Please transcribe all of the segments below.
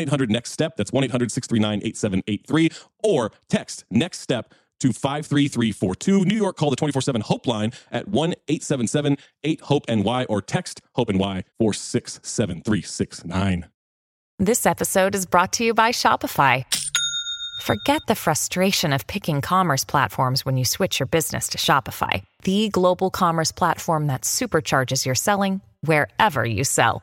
800 Next Step. That's 1 800 639 8783. Or text Next Step to 53342. New York, call the 24 7 Hope line at 1 877 8 Hope NY or text Hope NY 467369. This episode is brought to you by Shopify. Forget the frustration of picking commerce platforms when you switch your business to Shopify, the global commerce platform that supercharges your selling wherever you sell.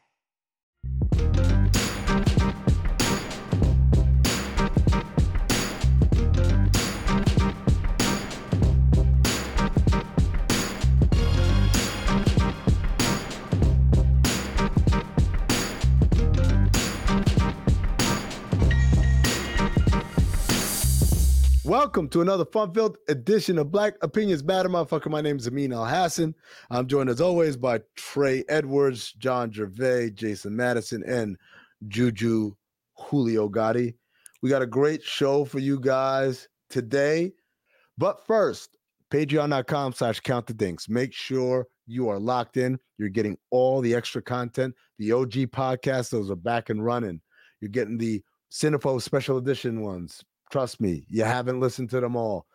Welcome to another fun-filled edition of Black Opinions Matter, motherfucker. My name is Amin Elhassan. I'm joined as always by Trey Edwards, John Jervay, Jason Madison, and Juju Julio Gotti. We got a great show for you guys today. But first, patreon.com slash count the dings. Make sure you are locked in. You're getting all the extra content. The OG podcasts, those are back and running. You're getting the Cinephobe special edition ones. Trust me, you haven't listened to them all.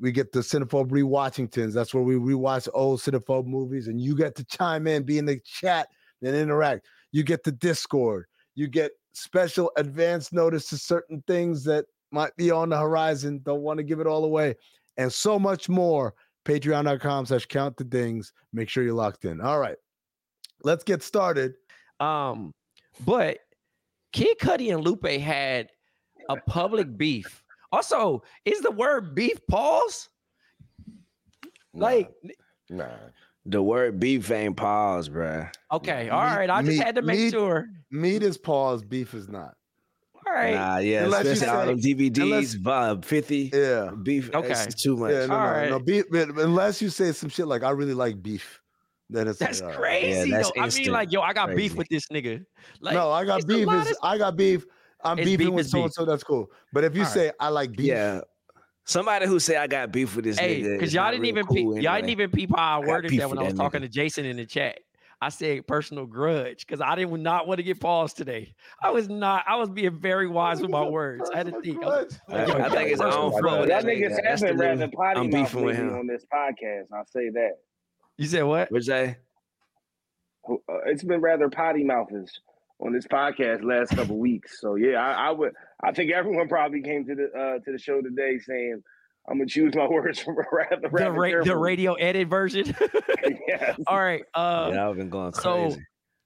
We get the Cinephobe rewatchingtons. That's where we rewatch old Cinephobe movies, and you get to chime in, be in the chat, and interact. You get the Discord. You get special advance notice to certain things that might be on the horizon. Don't want to give it all away, and so much more. Patreon.com slash count the dings. Make sure you're locked in. All right, let's get started. Um, but Kid Cudi and Lupe had a public beef. Also, is the word beef pause? Like, Nah. The word beef ain't pause, bruh. okay, all Meat- right. I just meat- had to make meat- sure. Meat is pause, beef is not. All right. Nah, yeah, Unless especially all say- them DVDs, unless- uh, 50 Yeah. beef. Okay. Okay. It's too much. Yeah, no, All no, right. no. Beef, unless you say some shit like "I really like beef," then it's That's like, all right. crazy. that's though. I mean, like, yo, I got beef with this nigga. Like, no, I got beef. Is, of- I got beef. I'm It's beefing beef with so and so. That's cool. But if you All right. say I like beef, Yeah. Somebody who say I got beef with this Hey, nigga. because y'all didn't even cool peep, y'all didn't even peep how I got worded beef that when with I was that talking nigga. to Jason in the chat. I said personal grudge because I didn't not want to get paused today. I was not. I was being very wise with my words. I had to think. I was I, Yo, I yo, think it's I personal don't fuck with Y'all that niggas nigga. That's the been rather potty I'm beefing with him. on this podcast. I'll say that. You said what? What'd you say? Uh, It's been rather potty mouthers on this podcast last couple weeks. So yeah, I, I would. I think everyone probably came to the uh, to the show today saying, "I'm gonna choose my words rather The, rather ra- the radio edit version. Yes. All right. Uh, yeah, I've been going so.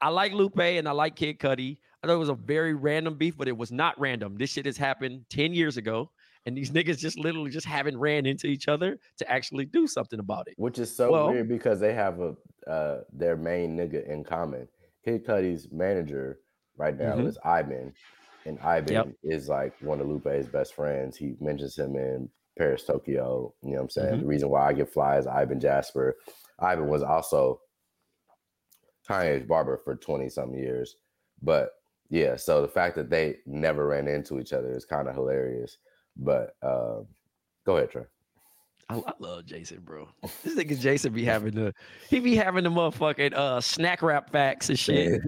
I like Lupe and I like Kid Cudi. I thought it was a very random beef, but it was not random. This shit has happened 10 years ago. and these niggas just literally just haven't ran into each other to actually do something about it. Which is so Well- weird because they have a uh, their main nigga in common. Kid Cudi's manager right now Mhm. is Ibn, and Ibn is like one of Lupe's best friends. He mentions him in Paris, Tokyo. You know what I'm saying? Mm-hmm. The reason why I get fly is Ibn Jasper. Ibn was also Kanye's barber for 20 some years. But yeah, so the fact that they never ran into each other is kind of hilarious. But um, go ahead, Trey. I, I love Jason, bro. This nigga Jason be having the he be having the motherfucking uh Snapple facts and shit.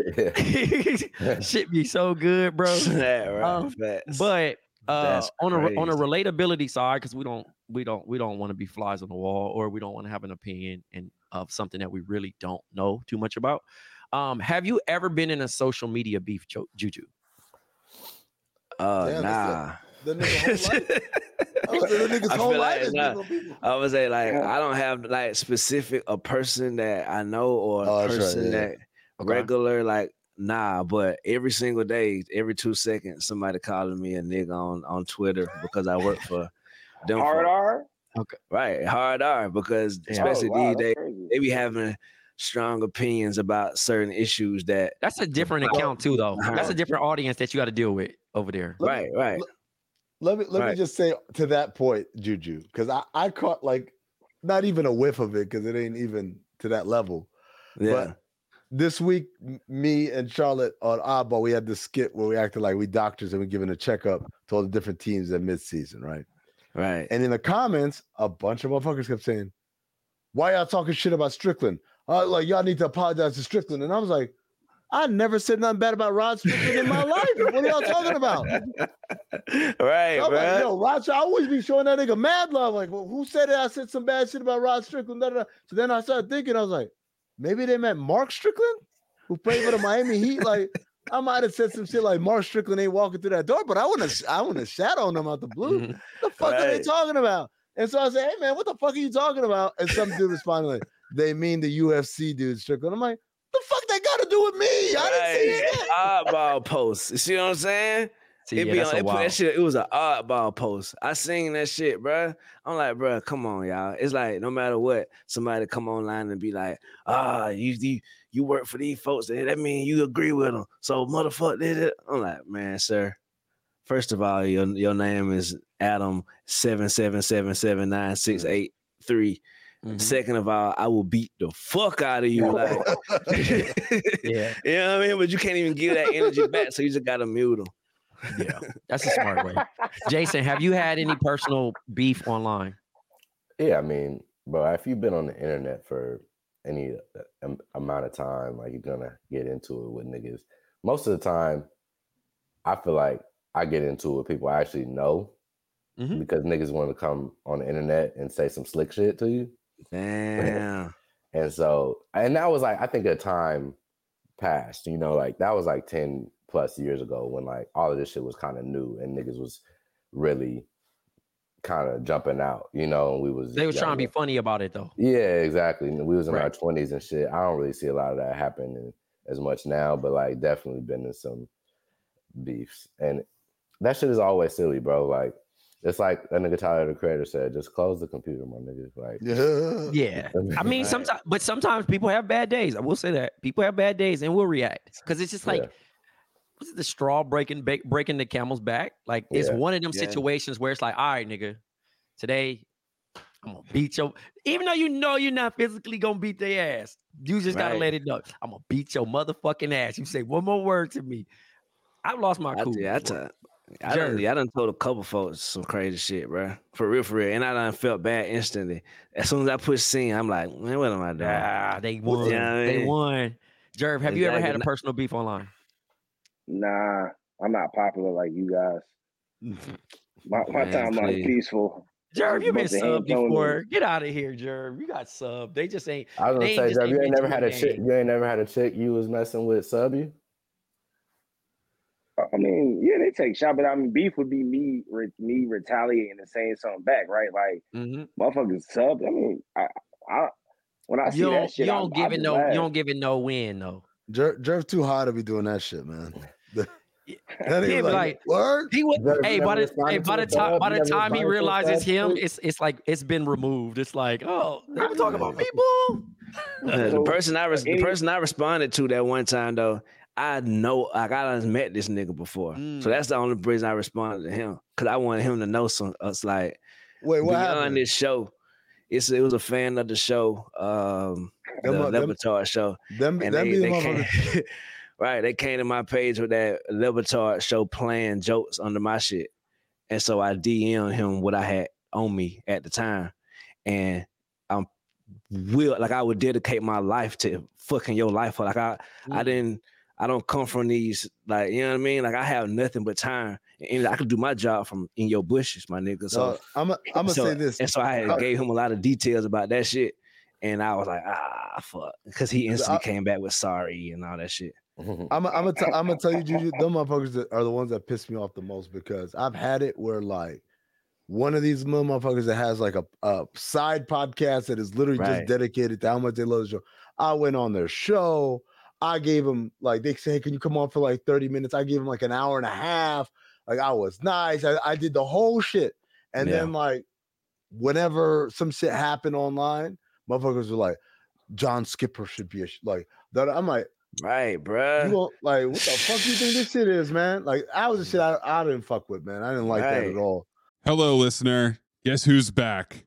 shit be so good, bro. Yeah, right. Um, facts. But uh, on a on a relatability side, because we don't we don't we don't want to be flies on the wall, or we don't want to have an opinion and of something that we really don't know too much about. Um, have you ever been in a social media beef, Jo- Juju? uh, Damn, nah. The nigga whole life. I was saying the nigga's I whole feel life like is nah. people. I would say like I don't have like specific a person that I know or a Oh, that's right, person yeah. that Okay. regular like nah, but every single day, every two seconds, somebody calling me a nigga on on Twitter because I work for them. Hard folks. R. Okay. Right? Hard R because Yeah. especially oh, wow, these that's days they be having strong opinions about certain issues that That's a different account too, though. That's a uh-huh. different audience that you got to deal with over there. Let right, right. Let me let me just say to that point, Juju, because I I caught like not even a whiff of it because it ain't even to that level. Yeah. But this week, me and Charlotte on Oddball, we had this skit where we acted like we doctors and we giving a checkup to all the different teams at midseason, right? right. And in the comments, a bunch of motherfuckers kept saying, "Why y'all talking shit about Strickland? Uh, like y'all need to apologize to Strickland." And I was like, "I never said nothing bad about Rod Strickland in my life. What are y'all talking about?" right, I'm like, yo, Rod, I always be showing that nigga mad love. Like, well, who said it? I said some bad shit about Rod Strickland. Da, da, da. So then I started thinking, I was like, maybe they meant Mark Strickland, who played for the Miami Heat. Like, I might have said some shit like Mark Strickland ain't walking through that door, but I wouldn't have, I wouldn't have shat on them out the blue. Mhm. the fuck are they talking about? And so I said, hey man, what the fuck are you talking about? And some dude responded like, they mean the UFC dude Strickland. I'm like, the fuck they got to do with me? I didn't say that. Oddball post. You see what I'm saying? See, it yeah, be on, a it that wild. shit. It was an oddball post. I seen that shit, bruh. I'm like, bruh, come on, y'all. It's like no matter what, somebody come online and be like, ah, you you, you work for these folks. That that mean you agree with them. So motherfucker did it. I'm like, man, sir. First of all, your your name is Adam seven seven seven seven nine six eight three. Mhm. Second of all, I will beat the fuck out of you. Like, Yeah, you know what I mean? But you can't even give that energy back, so you just gotta mute them. yeah, that's a smart way. Jason, have you had any personal beef online? Yeah, I mean, bro, if you've been on the internet for any uh, amount of time, like you're gonna get into it with niggas. Most of the time, I feel like I get into it with people I actually know Mhm. because niggas want to come on the internet and say some slick shit to you. Damn. And so, and that was like, I think a time passed, you know, like that was like 10 plus years ago when like all of this shit was kind of new and niggas was really kind of jumping out, you know, and we was They was trying to be funny about it though. Yeah, exactly. And we was in our twenties and shit. I don't really see a lot of that happening as much now, but like definitely been in some beefs. And that shit is always silly, bro. Like it's like that nigga Tyler the creator said, just close the computer, my nigga. Like Yeah. Yeah, I mean, Right. sometimes, but sometimes people have bad days. I will say that people have bad days and we'll react because it's just like, Yeah. what's it, the straw breaking ba- breaking the camel's back? Like it's Yeah. one of them Yeah. situations where it's like, all right, nigga, today I'm gonna beat your, even though you know you're not physically gonna beat their ass, you just gotta Right. let it know. I'm gonna beat your motherfucking ass. You say one more word to me, I've lost my cool. yeah, I, before. T- I done, I done told a couple folks some crazy shit, bro. For real, for real. And I done felt bad instantly. As soon as I push scene, I'm like, man, what am I doing? Ah, they won. Yeah, I They mean- won. Jerv, have you ever had a personal beef online? Nah, I'm not popular like you guys. My, my Man, timeline is peaceful. Jerv, you been Bunch of hand subbed before. it. Get out of here, Jerv. You got subbed. They just ain't. I was gonna say, just Jeff, you ain't ain't never had a chick. You ain't never had a chick you was messing with sub you. I mean, yeah, they take shot, but I mean, beef would be me, re- me retaliating and saying something back, right? Like Mhm. motherfuckers sub. I mean, I, I when I see You that don't. shit, You don't I give it just no. laugh. You don't give it no win though. Jerv, Jerv too high to be doing that shit, man. And He'd like. He would. Never- Hey, by the, hey, by the time by the time he responded to a realizes him, it's it's like it's been removed. It's like, oh, they were talking about people. Uh, the person I res- the person I responded to that one time though, I know like I done met this nigga before, Mm. so that's the only reason I responded to him because I wanted him to know some. Us like Wait, what beyond happened? this show, it's it was a fan of the show, um, the Them, uh, them, Le Batard show, them, and them they, they came, right. They came to my page with that Le Batard show playing jokes under my shit, and so I DM'd him what I had on me at the time, and I'm will like I would dedicate my life to fucking your life. Like I I Mm. didn't I don't come from these like you know what I mean. Like I have nothing but time, and I could do my job from in your bushes, my nigga. So So I'm I'm gonna so, say this. and so I had Uh, gave him a lot of details about that shit, and I was like, ah, fuck, because he instantly I- came back with sorry and all that shit. I'm I'm gonna t- I'm gonna tell you, Juju, them motherfuckers that are the ones that piss me off the most because I've had it where like one of these little motherfuckers that has like a, a side podcast that is literally Right. just dedicated to how much they love the show. I went on their show. I gave them like they say, hey, can you come on for like 30 minutes? I gave them like an hour and a half. Like I was nice. I, I did the whole shit. And Yeah. then like whenever some shit happened online, motherfuckers were like, John Skipper should be a sh-. like that. I'm like, Right, you bruh. won't like what the fuck you think this shit is, man? Like I was a shit mm. I, I didn't fuck with, man. I didn't like that at all. Hello, listener. Guess who's back?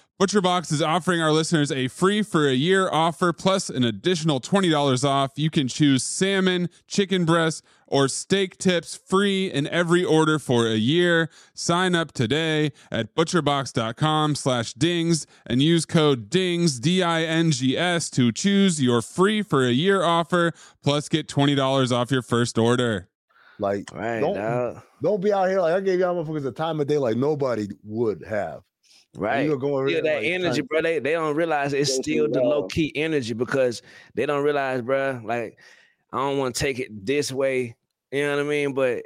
ButcherBox is offering our listeners a free for a year offer plus an additional $20 off. You can choose salmon, chicken breast, or steak tips free in every order for a year. Sign up today at butcherbox.com slash dings and use code DINGS, D-I-N-G-S to choose your free for a year offer plus get $20 off your first order. Like Right, don't dog. don't be out here like I gave y'all motherfuckers a time of day like nobody would have. Right. You go over that like, energy, bro. They, they don't realize it's still the low key energy because they don't realize, bro. Like, I don't want to take it this way. You know what I mean? But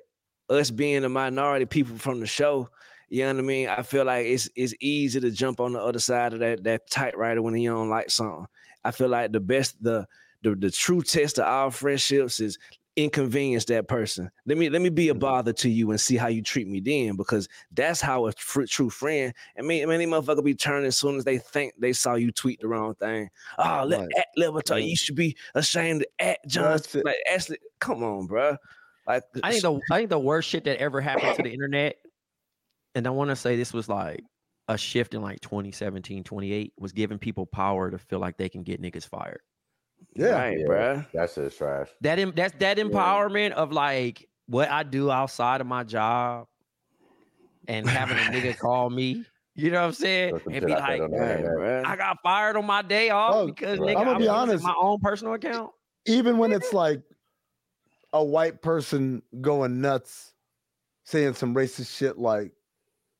us being the minority people from the show, you know what I mean? I feel like it's it's easy to jump on the other side of that that typewriter when you don't like something. I feel like the best, the the, the true test of our friendships is inconvenience that person. Let me let me be a mm-hmm. bother to you and see how you treat me then, because that's how a fr- true friend. I mean, many motherfucker be turning as soon as they think they saw you tweet the wrong thing. Oh, let Right. at level talk. You should be ashamed to at John. Like Ashley, come on, bro. Like I think the I think the worst shit that ever happened to the internet, and I want to say this was like a shift in like 2017, 28, was giving people power to feel like they can get niggas fired. Yeah. right, Yeah, bruh. That shit's trash. That em- that's that empowerment of like what I do outside of my job and having a nigga call me. You know what I'm saying? And be like, on the Right, I got fired on my day off Oh, because right. nigga, I'ma I'm be honest. my own personal account. Even when it's like a white person going nuts saying some racist shit like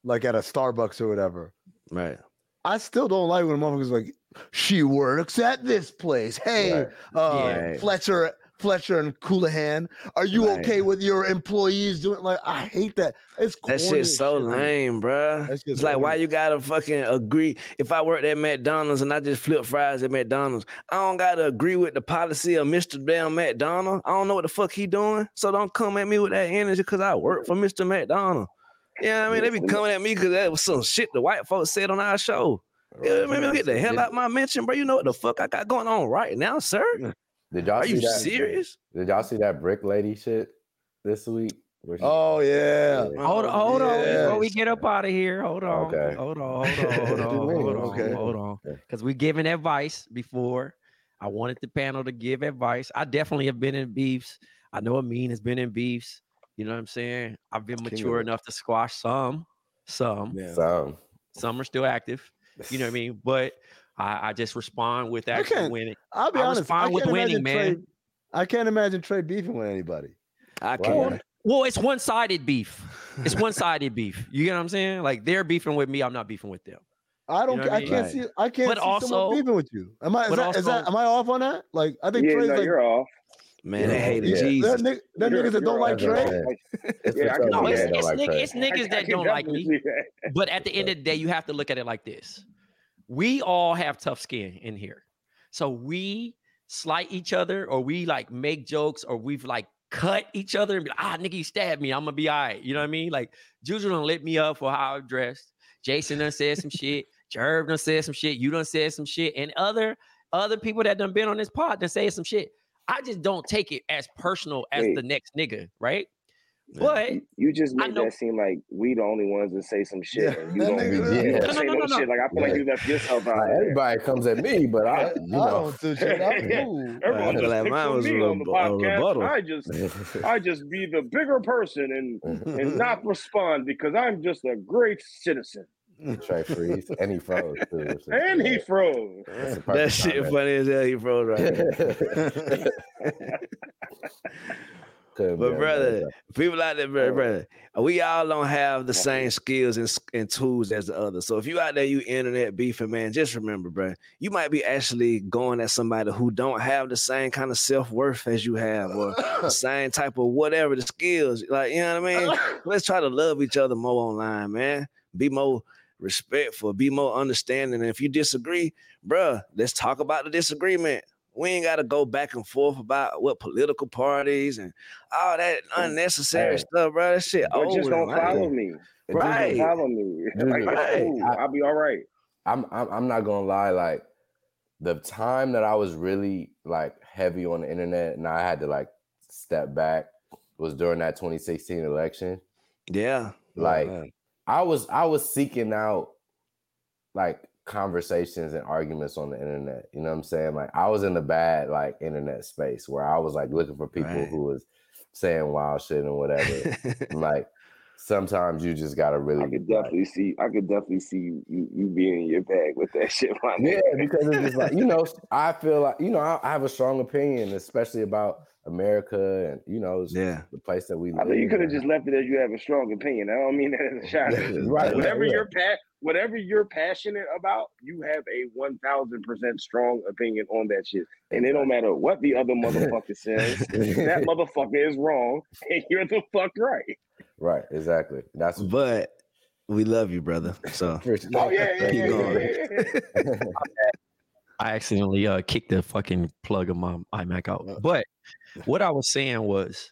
like at a Starbucks or whatever. Right. I still don't like when a motherfucker's like, she works at this place. Hey, Right. uh, Right. Fletcher, Fletcher and Coulihan? Are you Right. okay with your employees doing like? I hate that. It's That shit's so shit, lame, just It's like why you gotta fucking agree. If I worked at McDonald's and I just flip fries at McDonald's, I don't gotta agree with the policy of Mr. Damn McDonald. I don't know what the fuck he doing. So don't come at me with that energy because I work for Mr. McDonald. Yeah, I mean, they be coming at me because that was some shit the white folks said on our show. Yeah, man, get the hell out my mention, bro. You know what the fuck I got going on right now, sir? Did y'all Are you that? serious? Did y'all see that brick lady shit this week? Oh yeah. Oh, hold on, hold on. Before we get up out of here, hold on. Okay. Hold on, hold on, hold on, hold on, Okay. hold on. Because we giving advice before. I wanted the panel to give advice. I definitely have been in beefs. I know Amin has been in beefs. You know what I'm saying? I've been mature it. enough to squash some. Some. Yeah. Some. Some are still active. You know what I mean? But I, I just respond with actually winning. I'll be I honest. respond I with can't winning, man. Trey, I can't imagine Trey beefing with anybody. I can't. not? Well, it's one-sided beef. It's one-sided beef. You get what I'm saying? Like they're beefing with me, I'm not beefing with them. I don't. know what I I mean? can't Right. see. I can't But see also- someone beefing with you. Am I? Is but that, is that? Am I off on that? Like I think Yeah, Trey's no, like. you're off. Man, they Yeah. hated Yeah, Jesus. That, nigga, that niggas that don't like off. That's what I'm Trey. It's Yeah, I for No, it's, it's, like nigg- it's niggas that don't like me. But at the end of the day, you have to look at it like this. We all have tough skin in here. So we slight each other or we like make jokes or we've like cut each other and be like, ah, nigga, you stabbed me. I'm gonna be all right. You know what I mean? Like Juju done lit me up for how I'm dressed. Jason done said some shit. Jerv done said some shit. You done said some shit. And other other people that done been on this pod done said some shit. I just don't take it as personal as Wait. the next nigga, right? Yeah. But You- You just I made know- that seem like we the only ones that say some shit. Yeah, you don't, nigga- you Yeah. don't No, say no, no, no, no, shit. Like I feel like you left yourself out. Like, everybody comes at me, but I, I, you I know. don't do shit. I'm Yeah. cool. Everyone I just like mine on was me on the reb- podcast. I just, I just be the bigger person and and not respond because I'm just a great citizen. Trey freeze and he froze too. And he froze. That's That shit comment. funny as hell. He froze right. now. Couldn't be But brother, better. people out there, brother, brother, we all don't have the same skills and, and tools as the others. So if you out there, you internet beefing, man, just remember, bro, you might be actually going at somebody who don't have the same kind of self worth as you have, or the same type of whatever the skills. Like you know what I mean? Let's try to love each other more online, man. Be more respectful, be more understanding. And if you disagree, bruh, let's talk about the disagreement. We ain't got to go back and forth about what political parties and all that unnecessary Hey. stuff, bro. That shit Or just don't and follow me. Right. just- Just follow me. Like, right. cool. I- I'll be all right. I'm, I'm I'm not gonna lie, like the time that I was really like heavy on the internet and I had to like step back was during that 2016 election. Yeah. Like Yeah. I was I was seeking out like conversations and arguments on the internet. You know what I'm saying? Like I was in the bad like internet space where I was like looking for people Right. who was saying wild shit and whatever. Like sometimes you just gotta really I could like, definitely see. I could definitely see you, you, you being in your bag with that shit, my Yeah, because it's just like you know, I feel like you know, I, I have a strong opinion, especially about America and you know, yeah. the place that we I live. you could have just left it as you have a strong opinion. I don't mean that as a shot. at you. Right, Whatever yeah. you're pa- whatever you're passionate about, you have a one thousand percent strong opinion on that shit. And it don't matter what the other motherfucker says. that motherfucker is wrong, and you're the fuck right. Right, exactly. That's But we love you, brother. So Oh yeah, yeah, Keep yeah, going. yeah. I accidentally uh kicked the fucking plug of my iMac out. But what I was saying was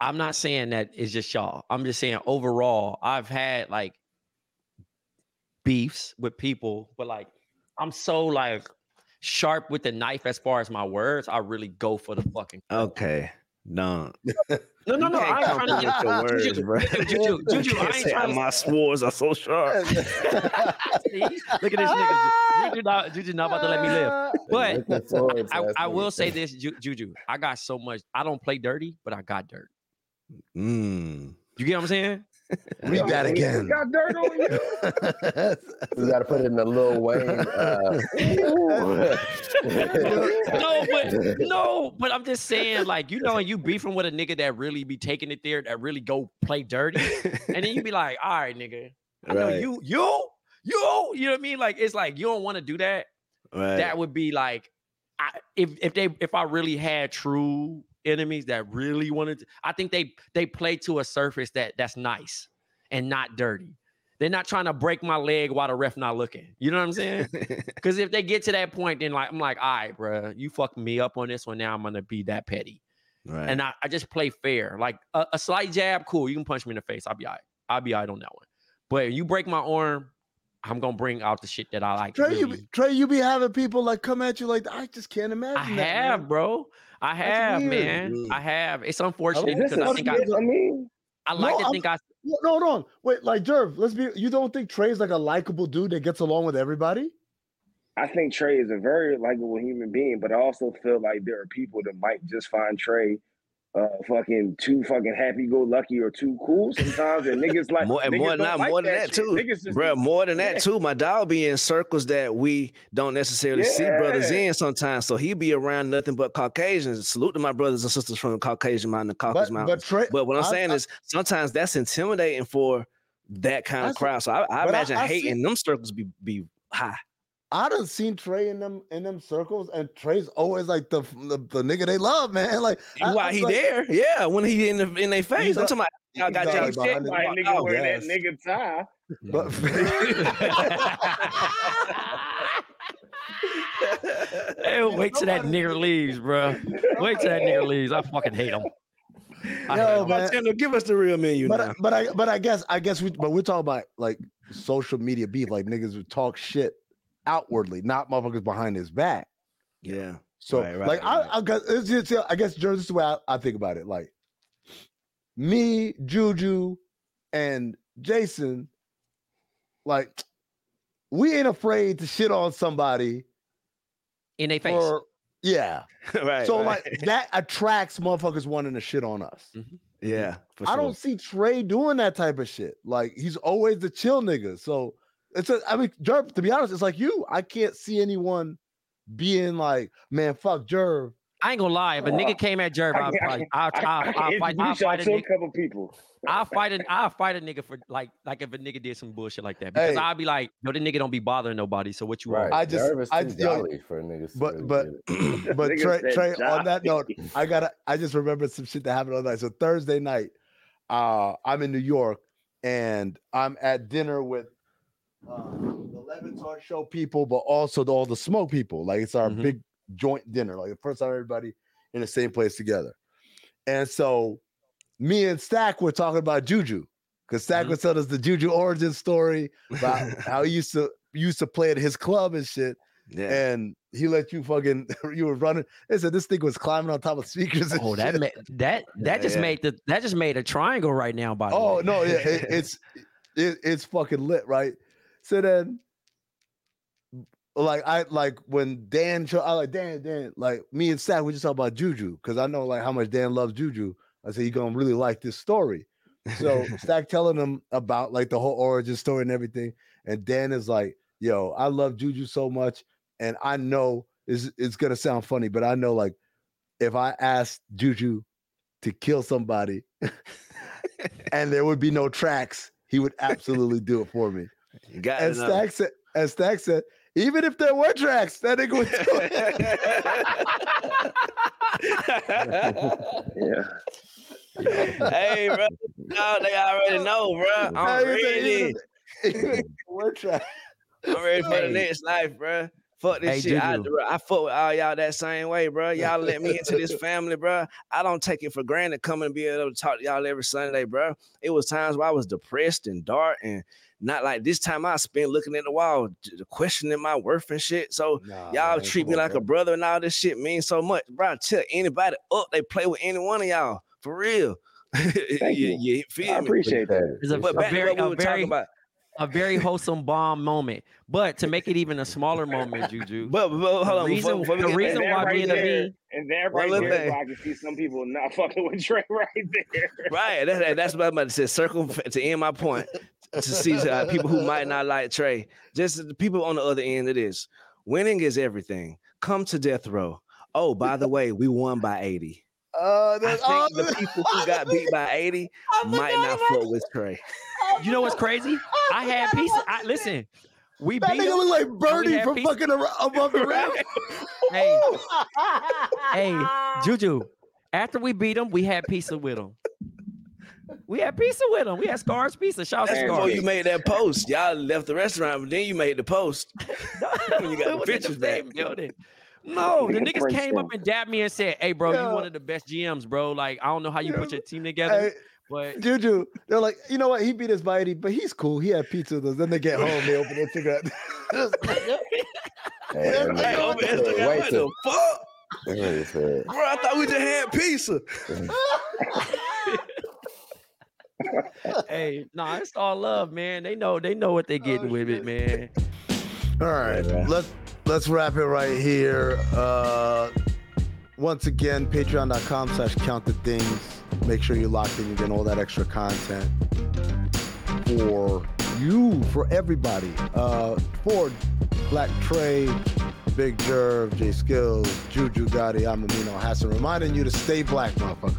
I'm not saying that it's just y'all. I'm just saying overall, I've had like beefs with people, but like I'm so like sharp with the knife as far as my words. I really go for the fucking okay. No. No, no, no. I ain't trying to get your words, Juju, bro. Juju, Juju, I ain't trying to my swords are so sharp. See? Look at this nigga. Juju not, Juju not about to let me live. But Looking forward to I, I will say this, Juju. I got so much. I don't play dirty, but I got dirt. Mm. You get what I'm saying? Read that We again. Got dirt on you. we gotta put it in a little Wayne. Uh, no, but no, but I'm just saying, like, you know, and you beefing with a nigga that really be taking it there, that really go play dirty, and then you be like, all right, nigga, I know Right. you, you, you, you know what I mean? Like, it's like you don't want to do that. Right. That would be like, I, if if they if I really had true enemies that really wanted, to, I think they they play to a surface that that's nice and not dirty. They're not trying to break my leg while the ref not looking. You know what I'm saying? Because if they get to that point, then like I'm like, all right, bro, you fucked me up on this one. Now I'm gonna be that petty, right. and I, I just play fair. Like a, a slight jab, cool. You can punch me in the face. I'll be all right. I'll be all right on that one. But you break my arm, I'm gonna bring out the shit that I like. Trey, you be, Trey, you be having people like come at you like I just can't imagine. I that, have, man. bro. I have, weird. man. I have. It's Is unfortunate this because a I think I. I mean, I like No, to I'm- think I No, no, no. Wait, like Jerv, let's be. You don't think Trey's like a likable dude that gets along with everybody? I think Trey is a very likable human being, but I also feel like there are people that might just find Trey uh fucking too fucking happy go lucky or too cool sometimes and niggas like more and niggas more don't than that, like more than that that, shit. too, Niggas just bro. More than that Yeah. too. My dog be in circles that we don't necessarily see brothers in sometimes. So he be around nothing but Caucasians. Salute to my brothers and sisters from the Caucasian mountain, the Caucasus But Mountains. but Trey, But what I'm I- saying I- is sometimes that's intimidating for that kind I of see- crowd. So I, I but I- imagine I hate see- them circles be be high. I done seen Trey in them in them circles, and Trey's always like the the, the nigga they love, man. Like I- Why I he like- there? Yeah, when he in the in their face. I'm talking about y'all got y'all Shit, behind like nigga Oh, wear that nigga tie. But Hey, wait till that nigger leaves, bro. Wait till that nigger leaves. I fucking hate him. I Yo, him. man. Bartender, give us the real menu but now. I, but I but I guess I guess we but we're talking about like social media beef, like niggas would talk shit outwardly, not motherfuckers behind his back. yeah. So Right, right, like right. I I guess it's just I guess Jer, this is the way I, I think about it. Like me, Juju, and Jason, like we ain't afraid to shit on somebody In a face. for yeah. right. so right. like that attracts motherfuckers wanting to shit on us. Mm-hmm. yeah. For I sure. don't see Trey doing that type of shit. Like he's always the chill nigga. So it's a I mean, Jerv, to be honest, it's like you. I can't see anyone being like, man, fuck Jerv. I ain't gonna lie. If a nigga came at Jerv, I'll, probably, I'll, I'll, I'll, I'll fight. I'll fight a nigga. couple people. I'll fight a, I'll fight a nigga for like, like if a nigga did some bullshit like that, because Hey. I'll be like, yo, the nigga don't be bothering nobody. So what you Right. want? I just- Nervous I- too yo, for niggas. to but- but- But Trey, Trey, on that note. I gotta I just remembered some shit that happened on night. So Thursday night, uh, I'm in New York and I'm at dinner with uh, the Le Batard show people, but also the, all the smoke people. Like it's our Mhm. big joint dinner, like the first time everybody in the same place together. And so me and Stack were talking about Juju because Stack Mhm. was telling us the Juju origin story about how he used to used to play at his club and shit yeah. and he let you fucking you were running. They said this thing was climbing on top of speakers. And Oh, that shit. made that that Yeah, just yeah. made the that just made a triangle right now. By the Oh way. no, yeah, it, it's it, it's fucking lit, right? So then, like I like when Dan, I like Dan, Dan, like me and Seth, we just talk about Juju because I know like how much Dan loves Juju. I said you're gonna really like this story. So Stack telling him about like the whole origin story and everything, and Dan is like, "Yo, I love Juju so much, and I know it's it's gonna sound funny, but I know like if I asked Juju to kill somebody, and there would be no tracks, he would absolutely do it for me." You got And it. Stack said, and Stack said, even if there were tracks, that nigga would do it. Yeah. hey, bro. No, they already know, bro. I'm Hey, said, ready. even if- even if there were tracks. I'm ready for the next life, bro. Fuck this Hey, shit. I, Juju. bro, I fuck with all y'all that same way, bro. Y'all let me into this family, bro. I don't take it for granted coming and be able to talk to y'all every Sunday, bro. It was times where I was depressed and dark and not like this time I spent looking at the wall, questioning my worth and shit. So Nah, y'all treat me like bro. a brother and all this shit means so much. Bro, I tell anybody up, they play with any one of y'all. For real. you, you. you feel I me? appreciate that. It's a, But a back to very what we a were very talking about. a very wholesome Bomm moment. But to make it even a smaller moment, Juju. But, but hold the on, reason, before, before the reason why right being a there- me, And that One right little there, thing. is why I can see some people not fucking with Trey right there. Right. That's that's what I'm about to say. Circle to end my point. To see uh, people who might not like Trey, just the people on the other end of this. Winning is everything. Come to death row. Oh, by the way, we won by 80. Uh, I that's- think oh, the people who got beat by 80 might not about fuck with Trey. you know what's crazy? I had pieces. I listen. We That beat nigga look like Birdie from pizza. fucking ar- above the rim. Hey, hey, Juju. After we beat them, we had pizza with them. We had pizza with them. We had Scars pizza. Shout out to That's before you made that post. Y'all left the restaurant, but then you made the post. when you got the pictures the back. building. No, the niggas came up and dabbed me and said, "Hey, bro, Yeah. you one of the best GMs, bro. Like, I don't know how you put your team together, Hey, but Juju, they're like, you know what? He beat his body, but he's cool. He had pizza with us. Then they get home, they open their cigarette. Hey, that Hey, nigga- over there, what the fuck? that nigga said- Bro, I thought we just had pizza. Hey, nah, it's all love, man. They know, they know what they're getting Oh, with it, man. All right, Yeah. let's let's wrap it right here. Uh, once again, patreon.com slash count the dings. Make sure you're locked in. You're getting all that extra content for you, for everybody. Uh, for Black Trey, Big Jerv, J Skills, Juju Gotti, I'm Amin Elhassan, reminding you to stay black, motherfucker.